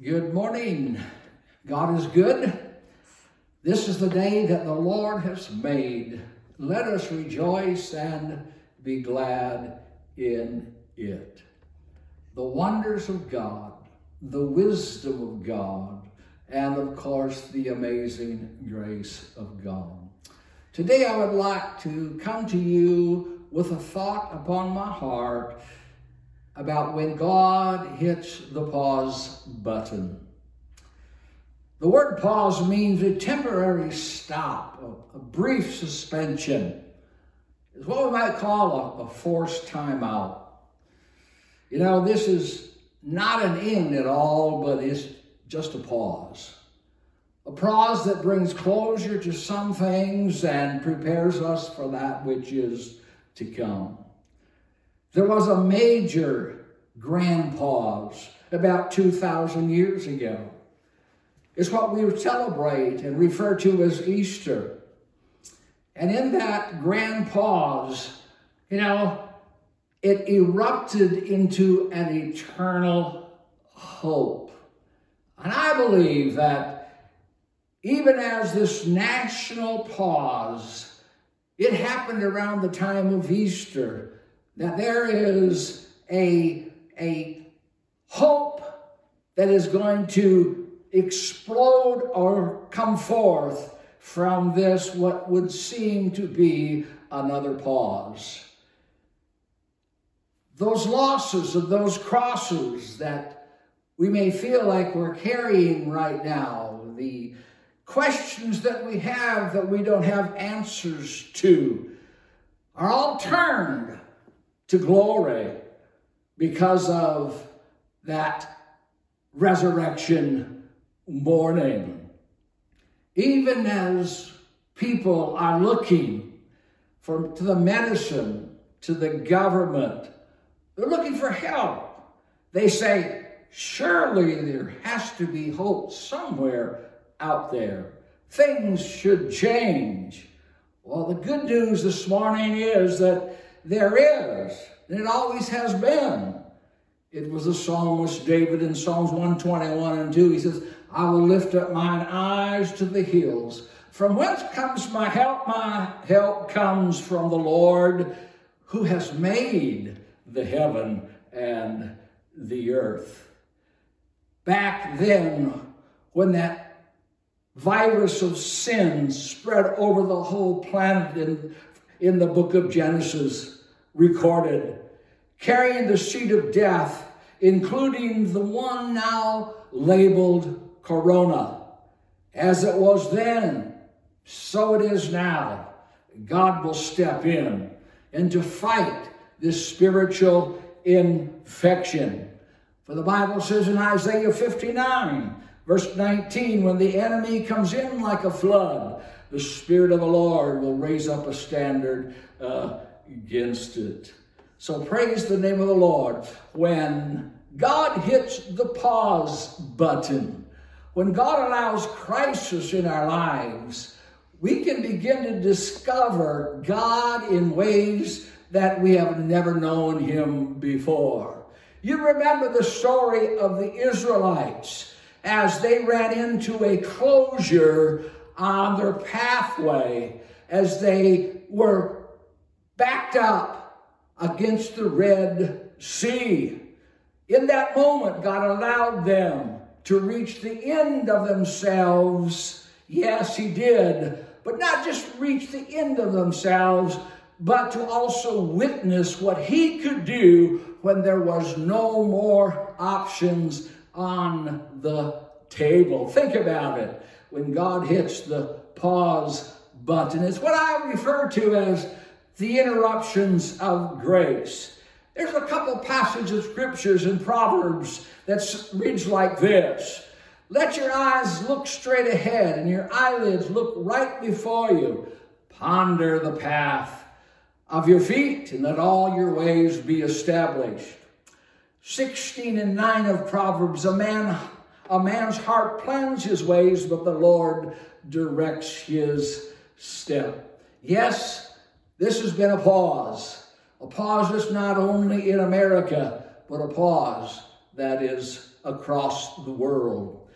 Good morning. God is good. This is the day that the Lord has made. Let us rejoice and be glad in it. The wonders of God, the wisdom of God, and of course, the amazing grace of God. Today, I would like to come to you with a thought upon my heart about when God hits the pause button. The word pause means a temporary stop, a, brief suspension. It's what we might call a, a forced timeout. You know, this is not an end at all, but it's just a pause. A pause that brings closure to some things and prepares us for that which is to come. There was a major grand pause about 2,000 years ago. It's what we celebrate and refer to as Easter. And in that grand pause, you know, it erupted into an eternal hope. And I believe that even as this national pause, it happened around the time of Easter that there is a, a hope that is going to explode or come forth from this, what would seem to be another pause. Those losses of those crosses that we may feel like we're carrying right now, the questions that we have that we don't have answers to, are all turned to glory because of that resurrection morning. Even as people are looking for to the medicine, to the government, they're looking for help. They say, surely there has to be hope somewhere out there. Things should change. Well, the good news this morning is that there is, and it always has been. It was the psalmist David in Psalms 121 and 2. He says, I will lift up mine eyes to the hills. From whence comes my help? My help comes from the Lord who has made the heaven and the earth. Back then, when that virus of sin spread over the whole planet in, in the book of Genesis, recorded, carrying the seed of death, including the one now labeled Corona. As it was then, so it is now. God will step in and to fight this spiritual infection. For the Bible says in Isaiah 59, verse 19, when the enemy comes in like a flood, the Spirit of the Lord will raise up a standard uh, against it. So praise the name of the Lord. When God hits the pause button, when God allows crisis in our lives, we can begin to discover God in ways that we have never known him before. You remember the story of the Israelites as they ran into a closure on their pathway as they were backed up against the Red Sea. In that moment, God allowed them to reach the end of themselves. Yes, He did, but not just reach the end of themselves, but to also witness what he could do when there was no more options on the table. Think about it. When God hits the pause button, it's what I refer to as the interruptions of grace. There's a couple passages of scriptures in Proverbs that reads like this. Let your eyes look straight ahead and your eyelids look right before you. Ponder the path of your feet, and let all your ways be established. 16 and 9 of Proverbs, a man a man's heart plans his ways, but the Lord directs his step. Yes, this has been a pause. A pause that's not only in America, but a pause that is across the world.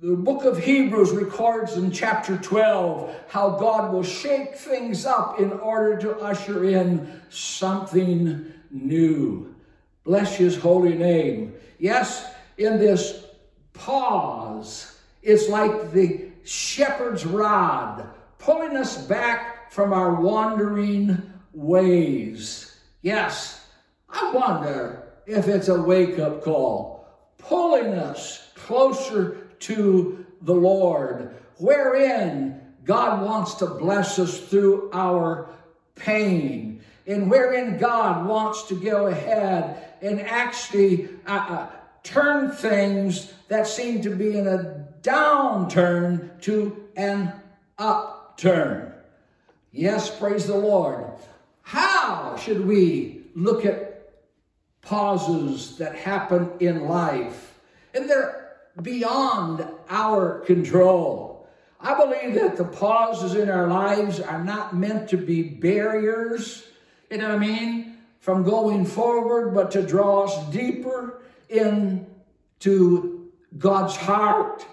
The book of Hebrews records in chapter 12 how God will shake things up in order to usher in something new. Bless his holy name. Yes, in this pause, it's like the shepherd's rod pulling us back from our wandering ways. Yes, I wonder if it's a wake up call, pulling us closer to the Lord, wherein God wants to bless us through our pain, and wherein God wants to go ahead and actually uh, uh, turn things that seem to be in a downturn to an upturn. Yes, praise the Lord. How should we look at pauses that happen in life? And they're beyond our control. I believe that the pauses in our lives are not meant to be barriers, you know what I mean, from going forward, but to draw us deeper into God's heart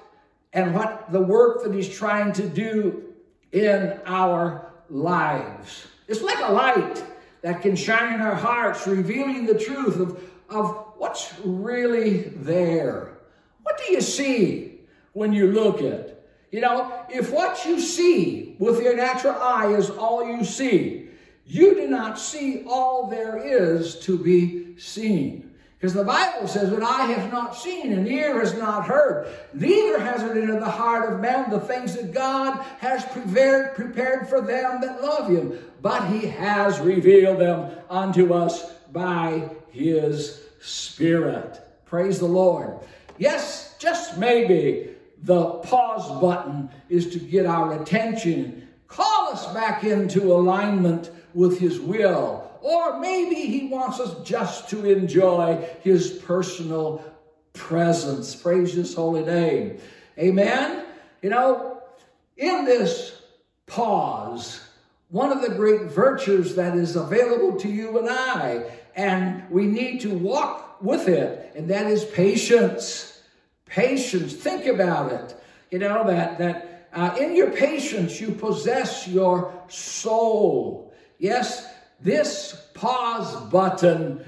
and what the work that He's trying to do in our lives. It's like a light that can shine in our hearts, revealing the truth of, of what's really there. What do you see when you look at? You know, if what you see with your natural eye is all you see, you do not see all there is to be seen. Because the Bible says that eye has not seen and ear has not heard, neither has it entered the heart of man the things that God has prepared, prepared for them that love him. But he has revealed them unto us by his Spirit. Praise the Lord. Yes, just maybe the pause button is to get our attention, call us back into alignment with his will or maybe he wants us just to enjoy his personal presence. Praise his holy name. Amen. You know, in this pause, one of the great virtues that is available to you and I, and we need to walk with it, and that is patience. Patience. Think about it. You know, that, that uh, in your patience you possess your soul. Yes, this pause button,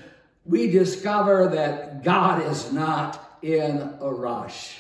we discover that God is not in a rush.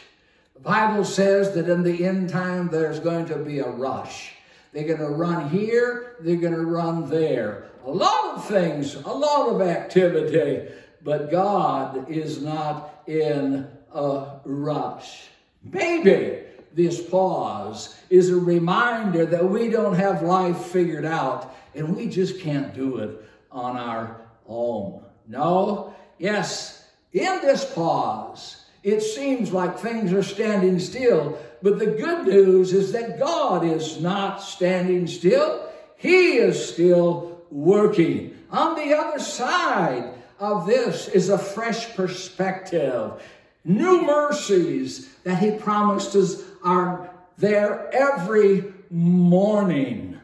The Bible says that in the end time there's going to be a rush. They're going to run here, they're going to run there. A lot of things, a lot of activity, but God is not in a rush. Maybe this pause is a reminder that we don't have life figured out and we just can't do it on our own. No, yes, in this pause, it seems like things are standing still, but the good news is that God is not standing still. He is still working. On the other side of this is a fresh perspective. New mercies that He promised us are there every morning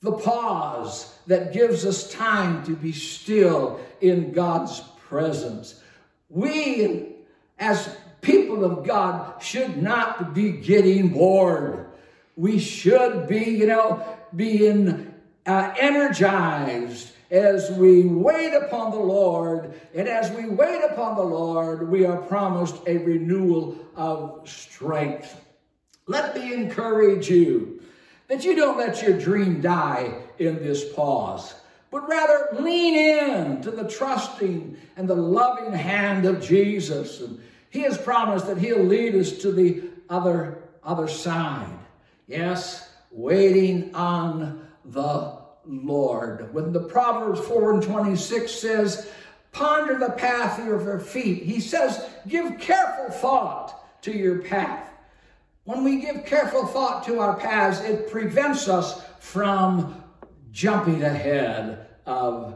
the pause that gives us time to be still in God's presence. We, as people of God, should not be getting bored. We should be, you know, being uh, energized as we wait upon the Lord. And as we wait upon the Lord, we are promised a renewal of strength. Let me encourage you that you don't let your dream die in this pause, but rather lean in to the trusting and the loving hand of Jesus. And he has promised that he'll lead us to the other, other side. Yes, waiting on the Lord. When the Proverbs 4 and 26 says, Ponder the path of your feet, he says, Give careful thought to your path. When we give careful thought to our paths, it prevents us from jumping ahead of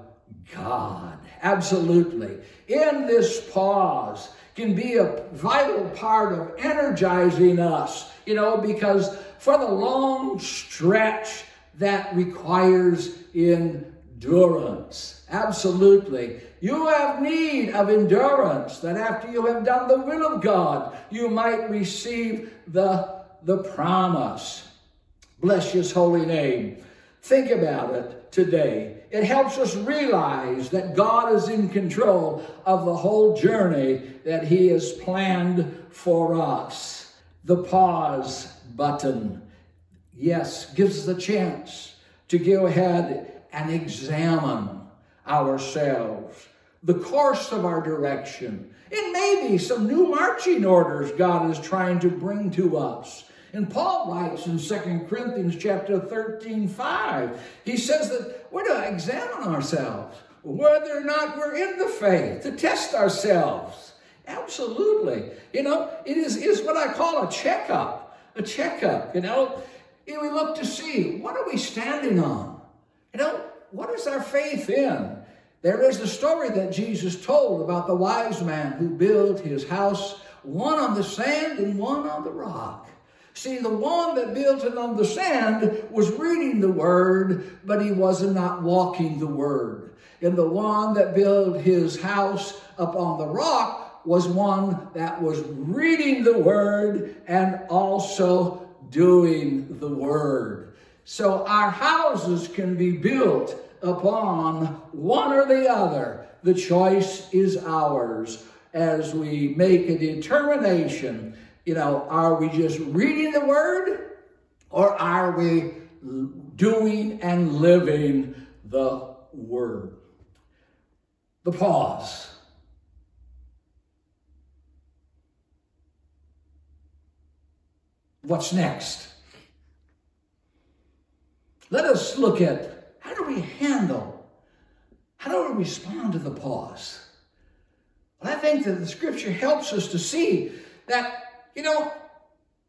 God. Absolutely. In this pause can be a vital part of energizing us, you know, because for the long stretch that requires endurance. Absolutely. You have need of endurance that after you have done the will of God, you might receive the, the promise. Bless his holy name. Think about it today. It helps us realize that God is in control of the whole journey that he has planned for us. The pause button, yes, gives us a chance to go ahead and examine ourselves, the course of our direction. It may be some new marching orders God is trying to bring to us. And Paul writes in 2 Corinthians chapter 13, 5, he says that we're to examine ourselves, whether or not we're in the faith, to test ourselves. Absolutely. You know, it is, is what I call a checkup. A checkup, you know. We look to see what are we standing on? You know, what is our faith in? There is the story that Jesus told about the wise man who built his house, one on the sand and one on the rock. See, the one that built it on the sand was reading the word, but he was not walking the word. And the one that built his house upon the rock was one that was reading the word and also doing the word. So our houses can be built upon one or the other. The choice is ours as we make a determination you know, are we just reading the word or are we doing and living the word? The pause. What's next? Let us look at how do we handle, how do we respond to the pause? Well, I think that the scripture helps us to see that you know,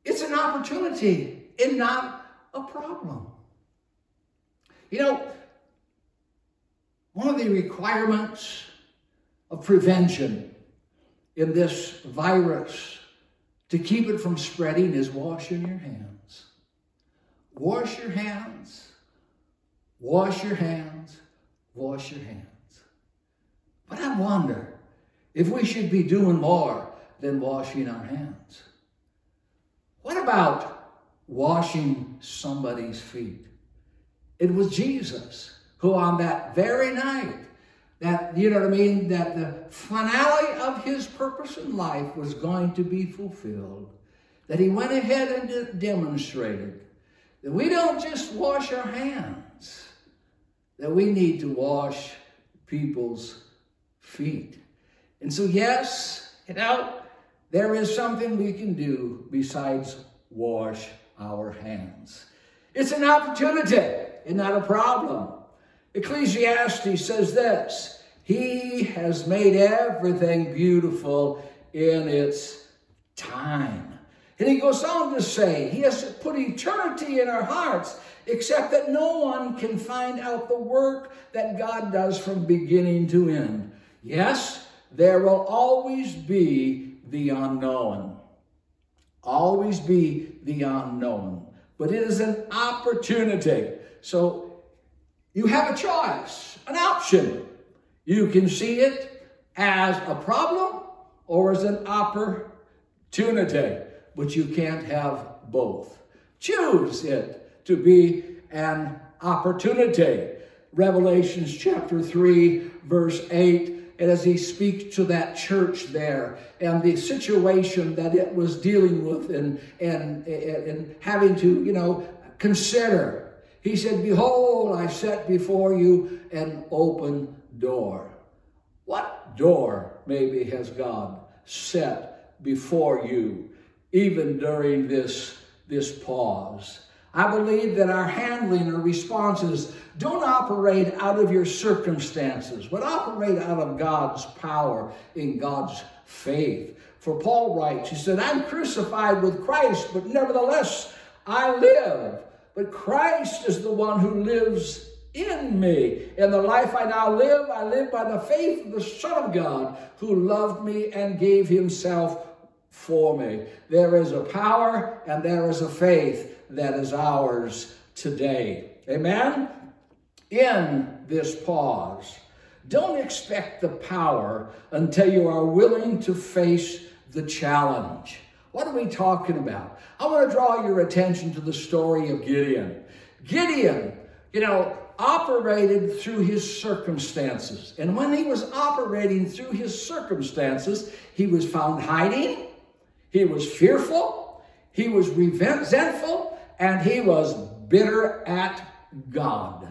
it's an opportunity and not a problem. You know, one of the requirements of prevention in this virus to keep it from spreading is washing your hands. Wash your hands. Wash your hands. Wash your hands. But I wonder if we should be doing more than washing our hands. What about washing somebody's feet? It was Jesus who, on that very night, that, you know what I mean, that the finale of his purpose in life was going to be fulfilled, that he went ahead and demonstrated that we don't just wash our hands, that we need to wash people's feet. And so, yes, you know, there is something we can do besides wash our hands. It's an opportunity and not a problem. Ecclesiastes says this He has made everything beautiful in its time. And he goes on to say, He has put eternity in our hearts, except that no one can find out the work that God does from beginning to end. Yes, there will always be the unknown. Always be the unknown. But it is an opportunity. So you have a choice, an option. You can see it as a problem or as an opportunity, but you can't have both. Choose it to be an opportunity. Revelations chapter 3, verse 8 and as he speaks to that church there and the situation that it was dealing with and, and, and having to, you know, consider. He said, Behold, I set before you an open door. What door, maybe, has God set before you, even during this, this pause? I believe that our handling or responses don't operate out of your circumstances, but operate out of God's power in God's faith. For Paul writes, he said, I'm crucified with Christ, but nevertheless I live. But Christ is the one who lives in me. In the life I now live, I live by the faith of the Son of God who loved me and gave himself for me. There is a power and there is a faith that is ours today. Amen? in this pause. Don't expect the power until you are willing to face the challenge. What are we talking about? I want to draw your attention to the story of Gideon. Gideon, you know, operated through his circumstances. And when he was operating through his circumstances, he was found hiding, he was fearful, he was resentful, and he was bitter at God.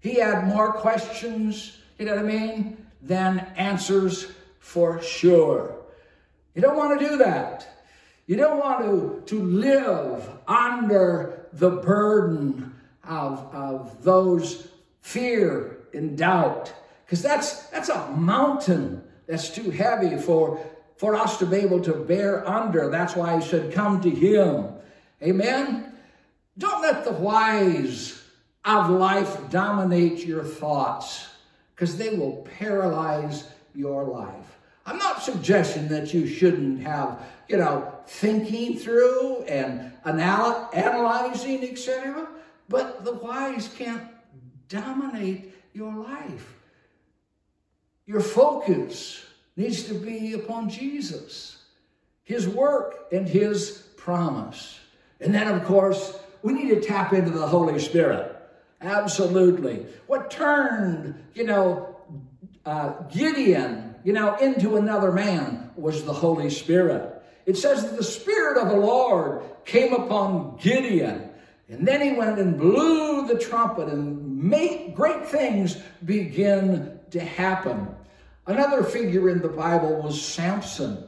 He had more questions, you know what I mean, than answers for sure. You don't want to do that. You don't want to, to live under the burden of, of those fear and doubt. Because that's, that's a mountain that's too heavy for, for us to be able to bear under. That's why he said, Come to him. Amen? Don't let the whys of life dominate your thoughts because they will paralyze your life. I'm not suggesting that you shouldn't have, you know, thinking through and anal- analyzing, etc. But the whys can't dominate your life. Your focus needs to be upon Jesus, His work, and His promise. And then, of course, we need to tap into the Holy Spirit. Absolutely. What turned, you know, uh, Gideon, you know, into another man was the Holy Spirit. It says that the Spirit of the Lord came upon Gideon and then he went and blew the trumpet and made great things begin to happen. Another figure in the Bible was Samson.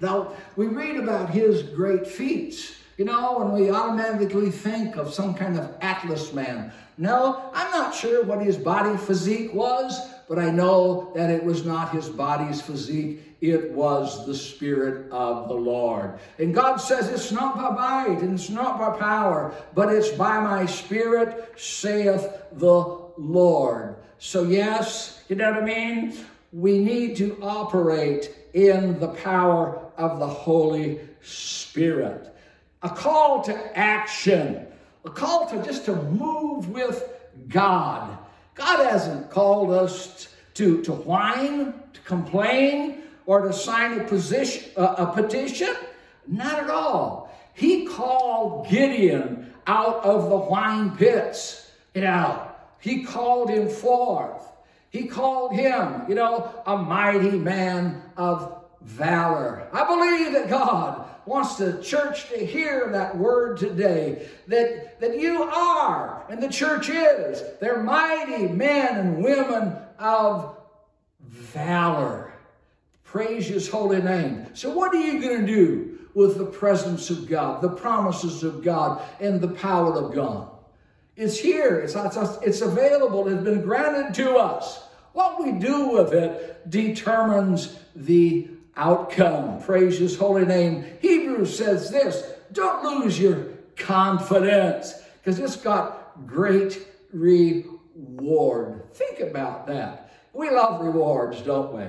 Now, we read about his great feats, you know, and we automatically think of some kind of Atlas man. No, I'm not sure what his body physique was, but I know that it was not his body's physique, it was the Spirit of the Lord. And God says, It's not by might and it's not by power, but it's by my Spirit, saith the Lord. So, yes, you know what I mean? We need to operate in the power of the Holy Spirit. A call to action, a call to just to move with God. God hasn't called us to, to whine, to complain, or to sign a, position, a petition? Not at all. He called Gideon out of the wine pits. You know, he called him forth. He called him, you know, a mighty man of valor. I believe that God wants the church to hear that word today that, that you are, and the church is, they're mighty men and women of valor. Praise his holy name. So, what are you going to do with the presence of God, the promises of God, and the power of God? It's here, it's, it's, it's available, it's been granted to us. What we do with it determines the outcome. Praise his holy name. Hebrews says this don't lose your confidence because it's got great reward. Think about that. We love rewards, don't we?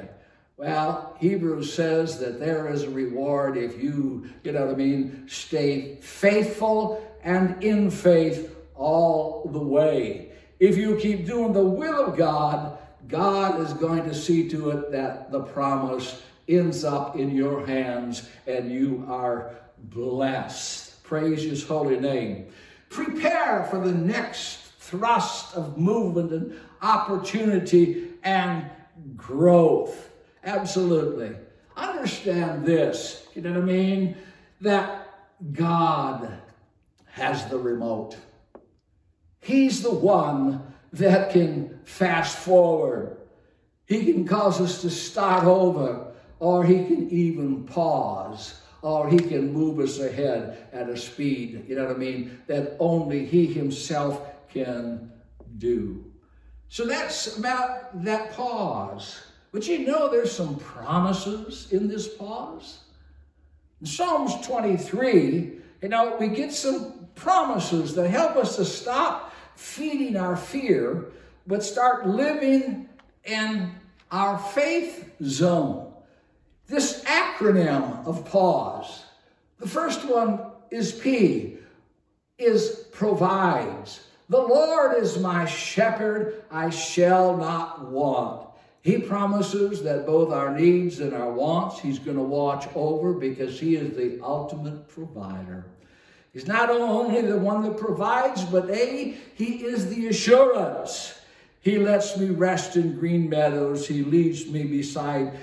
Well, Hebrews says that there is a reward if you, you know what I mean, stay faithful and in faith all the way. If you keep doing the will of God, God is going to see to it that the promise ends up in your hands and you are blessed. Praise his holy name. Prepare for the next thrust of movement and opportunity and growth. Absolutely. Understand this, you know what I mean? That God has the remote. He's the one that can fast forward. He can cause us to start over, or he can even pause, or he can move us ahead at a speed, you know what I mean, that only he himself can do. So that's about that pause. But you know there's some promises in this pause. In Psalms 23, you know, we get some promises that help us to stop feeding our fear, but start living in our faith zone. This acronym of pause, the first one is P, is provides. The Lord is my shepherd, I shall not want. He promises that both our needs and our wants He's going to watch over because He is the ultimate provider. He's not only the one that provides, but A, He is the assurance. He lets me rest in green meadows. He leads me beside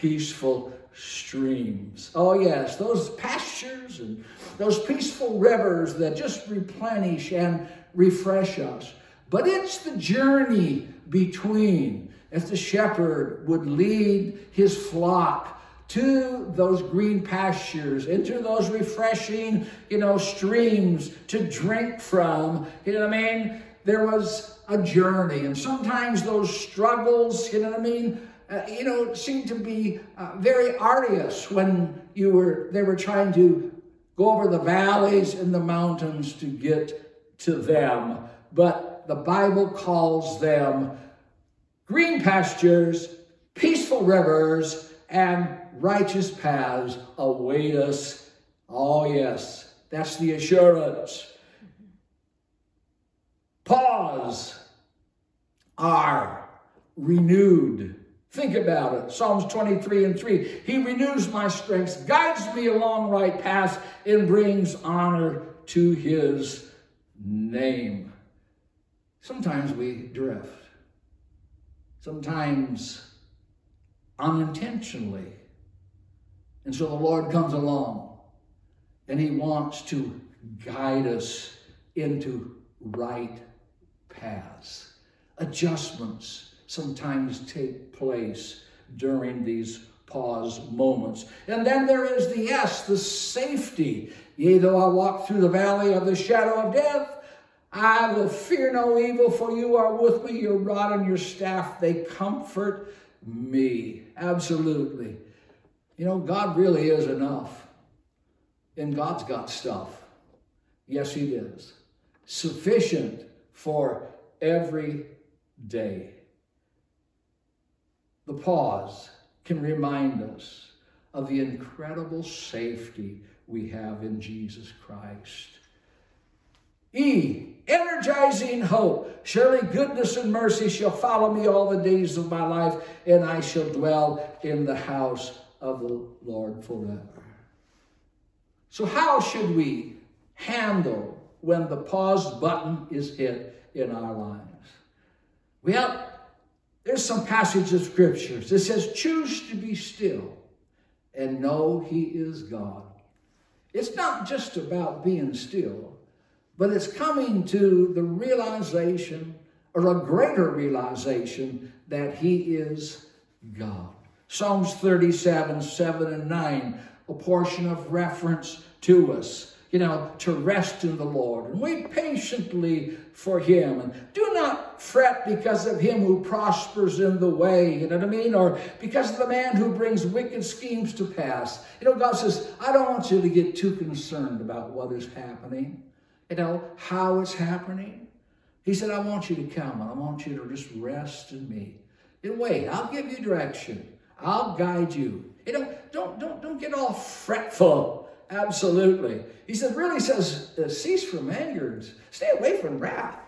peaceful streams. Oh, yes, those pastures and those peaceful rivers that just replenish and refresh us. But it's the journey between. If the shepherd would lead his flock to those green pastures, into those refreshing, you know, streams to drink from, you know what I mean? There was a journey. And sometimes those struggles, you know what I mean? Uh, you know, seemed to be uh, very arduous when you were they were trying to go over the valleys and the mountains to get to them. But the Bible calls them green pastures, peaceful rivers, and righteous paths await us. Oh, yes, that's the assurance. Pause are renewed. Think about it. Psalms 23 and 3. He renews my strength, guides me along right paths, and brings honor to his name. Sometimes we drift. Sometimes unintentionally. And so the Lord comes along and he wants to guide us into right paths. Adjustments sometimes take place during these pause moments. And then there is the S, the safety. Yea, though I walk through the valley of the shadow of death, I will fear no evil, for you are with me. Your rod and your staff, they comfort me. Absolutely. You know, God really is enough. And God's got stuff. Yes, He is. Sufficient for every day. The pause can remind us of the incredible safety we have in Jesus Christ. E, energizing hope. Surely goodness and mercy shall follow me all the days of my life, and I shall dwell in the house of the Lord forever. So, how should we handle when the pause button is hit in our lives? Well, there's some passage of scriptures that says, choose to be still and know he is God. It's not just about being still, but it's coming to the realization or a greater realization that he is God. Psalms 37, 7 and 9, a portion of reference to us you know, to rest in the Lord and wait patiently for Him. And do not fret because of him who prospers in the way, you know what I mean? Or because of the man who brings wicked schemes to pass. You know, God says, I don't want you to get too concerned about what is happening, you know, how it's happening. He said, I want you to come and I want you to just rest in me. And wait, I'll give you direction. I'll guide you. You know, don't don't don't get all fretful Absolutely. He said, really says, uh, cease from anger. Stay away from wrath.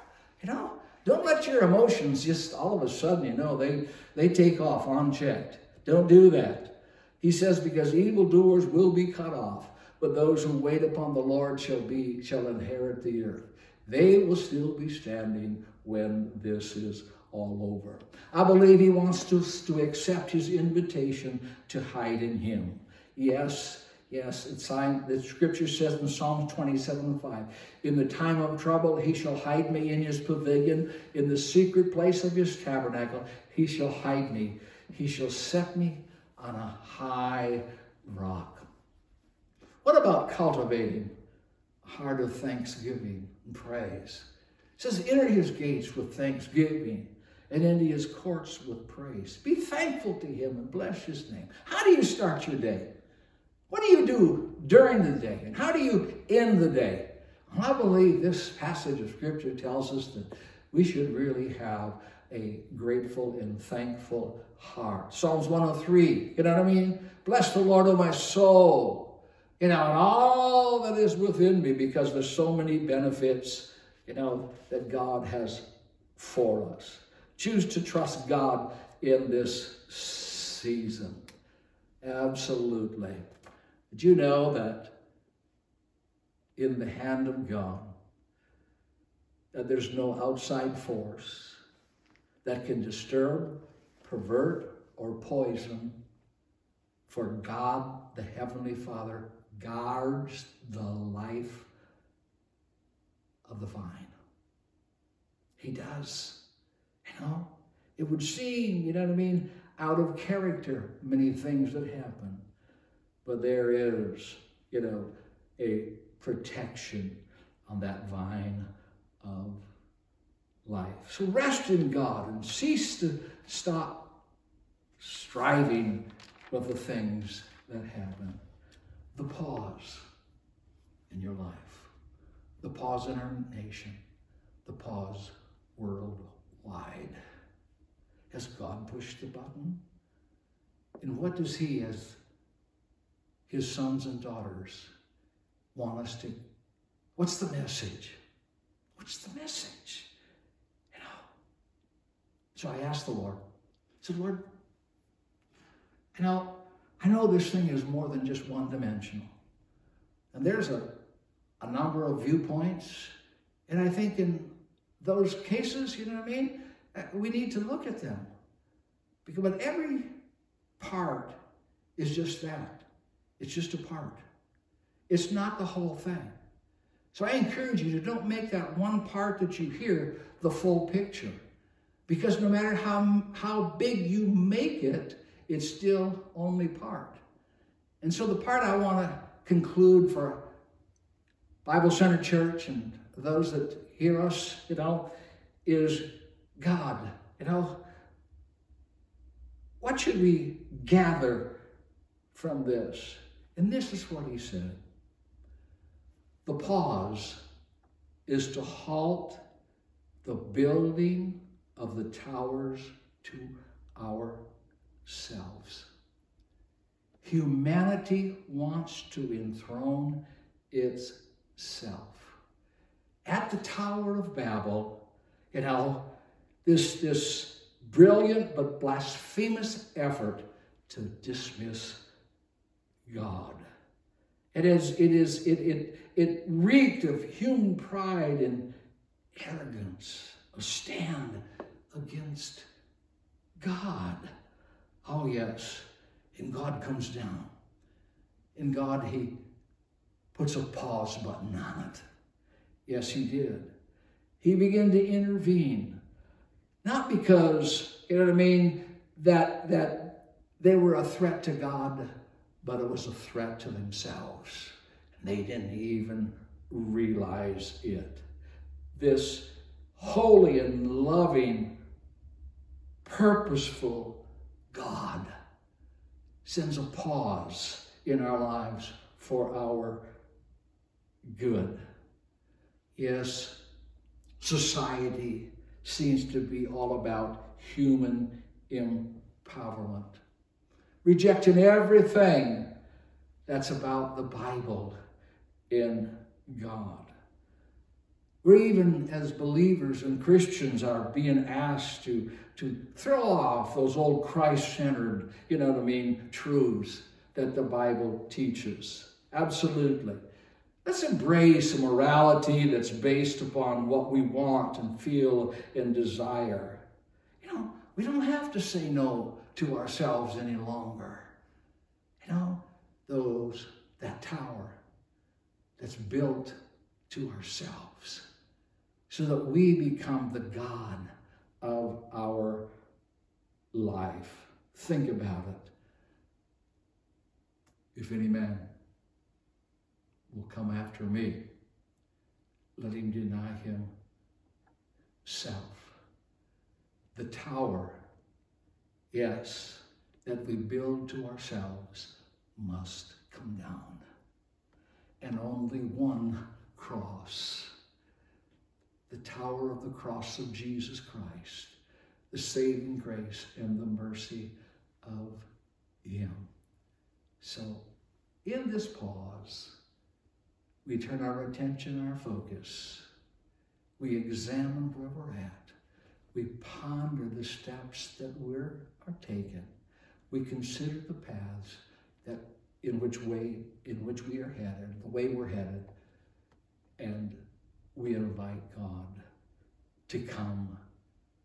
You know, don't let your emotions just all of a sudden, you know, they, they take off unchecked. Don't do that. He says, because evildoers will be cut off, but those who wait upon the Lord shall be, shall inherit the earth. They will still be standing when this is all over. I believe he wants us to, to accept his invitation to hide in him. Yes, Yes, it's signed, the scripture says in Psalm 27 5, In the time of trouble, he shall hide me in his pavilion, in the secret place of his tabernacle, he shall hide me. He shall set me on a high rock. What about cultivating a heart of thanksgiving and praise? It says, Enter his gates with thanksgiving and into his courts with praise. Be thankful to him and bless his name. How do you start your day? What do you do during the day? And how do you end the day? Well, I believe this passage of Scripture tells us that we should really have a grateful and thankful heart. Psalms 103, you know what I mean? Bless the Lord, O my soul, you know, and all that is within me because there's so many benefits, you know, that God has for us. Choose to trust God in this season. Absolutely. Did you know that in the hand of God, that there's no outside force that can disturb, pervert, or poison, for God, the Heavenly Father, guards the life of the vine. He does. You know, it would seem, you know what I mean, out of character, many things that happen. But there is, you know, a protection on that vine of life. So rest in God and cease to stop striving with the things that happen. The pause in your life, the pause in our nation, the pause worldwide. Has God pushed the button? And what does He, as His sons and daughters, want us to? What's the message? What's the message? You know. So I asked the Lord. I said, Lord, you know, I know this thing is more than just one dimensional. And there's a, a number of viewpoints. And I think in those cases, you know what I mean? Uh, we need to look at them. Because but every part is just that. It's just a part. It's not the whole thing. So I encourage you to don't make that one part that you hear the full picture. Because no matter how, how big you make it, it's still only part. And so the part I want to conclude for Bible Center Church and those that hear us, you know, is God. You know, what should we gather from this? And this is what he said. The pause is to halt the building of the towers to ourselves. Humanity wants to enthrone itself. At the Tower of Babel, you know, this, this brilliant but blasphemous effort to dismiss God. It is, it is, it, it, it reeked of human pride and arrogance, a stand against God. Oh, yes. And God comes down. And God, He puts a pause button on it. Yes, He did. He began to intervene. Not because, you know what I mean, that, that they were a threat to God, but it was a threat to themselves. They didn't even realize it. This holy and loving, purposeful God sends a pause in our lives for our good. Yes, society seems to be all about human empowerment, rejecting everything that's about the Bible in God. We even as believers and Christians are being asked to, to throw off those old Christ-centered, you know what I mean, truths that the Bible teaches. Absolutely. Let's embrace a morality that's based upon what we want and feel and desire. You know, we don't have to say no to ourselves any longer. You know, those, that tower that's built to ourselves so that we become the God of our life. Think about it. If any man will come after me, let him deny himself. The tower, yes, that we build to ourselves must come down. And only one cross the tower of the cross of Jesus Christ, the saving grace and the mercy of Him. So, in this pause, we turn our attention, our focus. We examine where we're at. We ponder the steps that we're are taken. We consider the paths that in which way in which we are headed, the way we're headed, and we invite God to come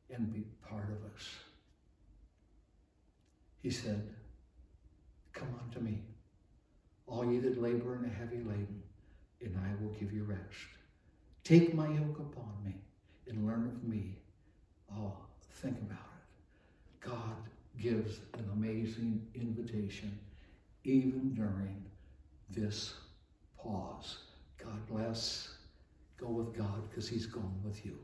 and be part of us. He said, Come unto me, all ye that labor and are heavy laden, and I will give you rest. Take my yoke upon me and learn of me. Oh, think about it. God gives an amazing invitation even during this pause. God bless. Go with God because He's going with you.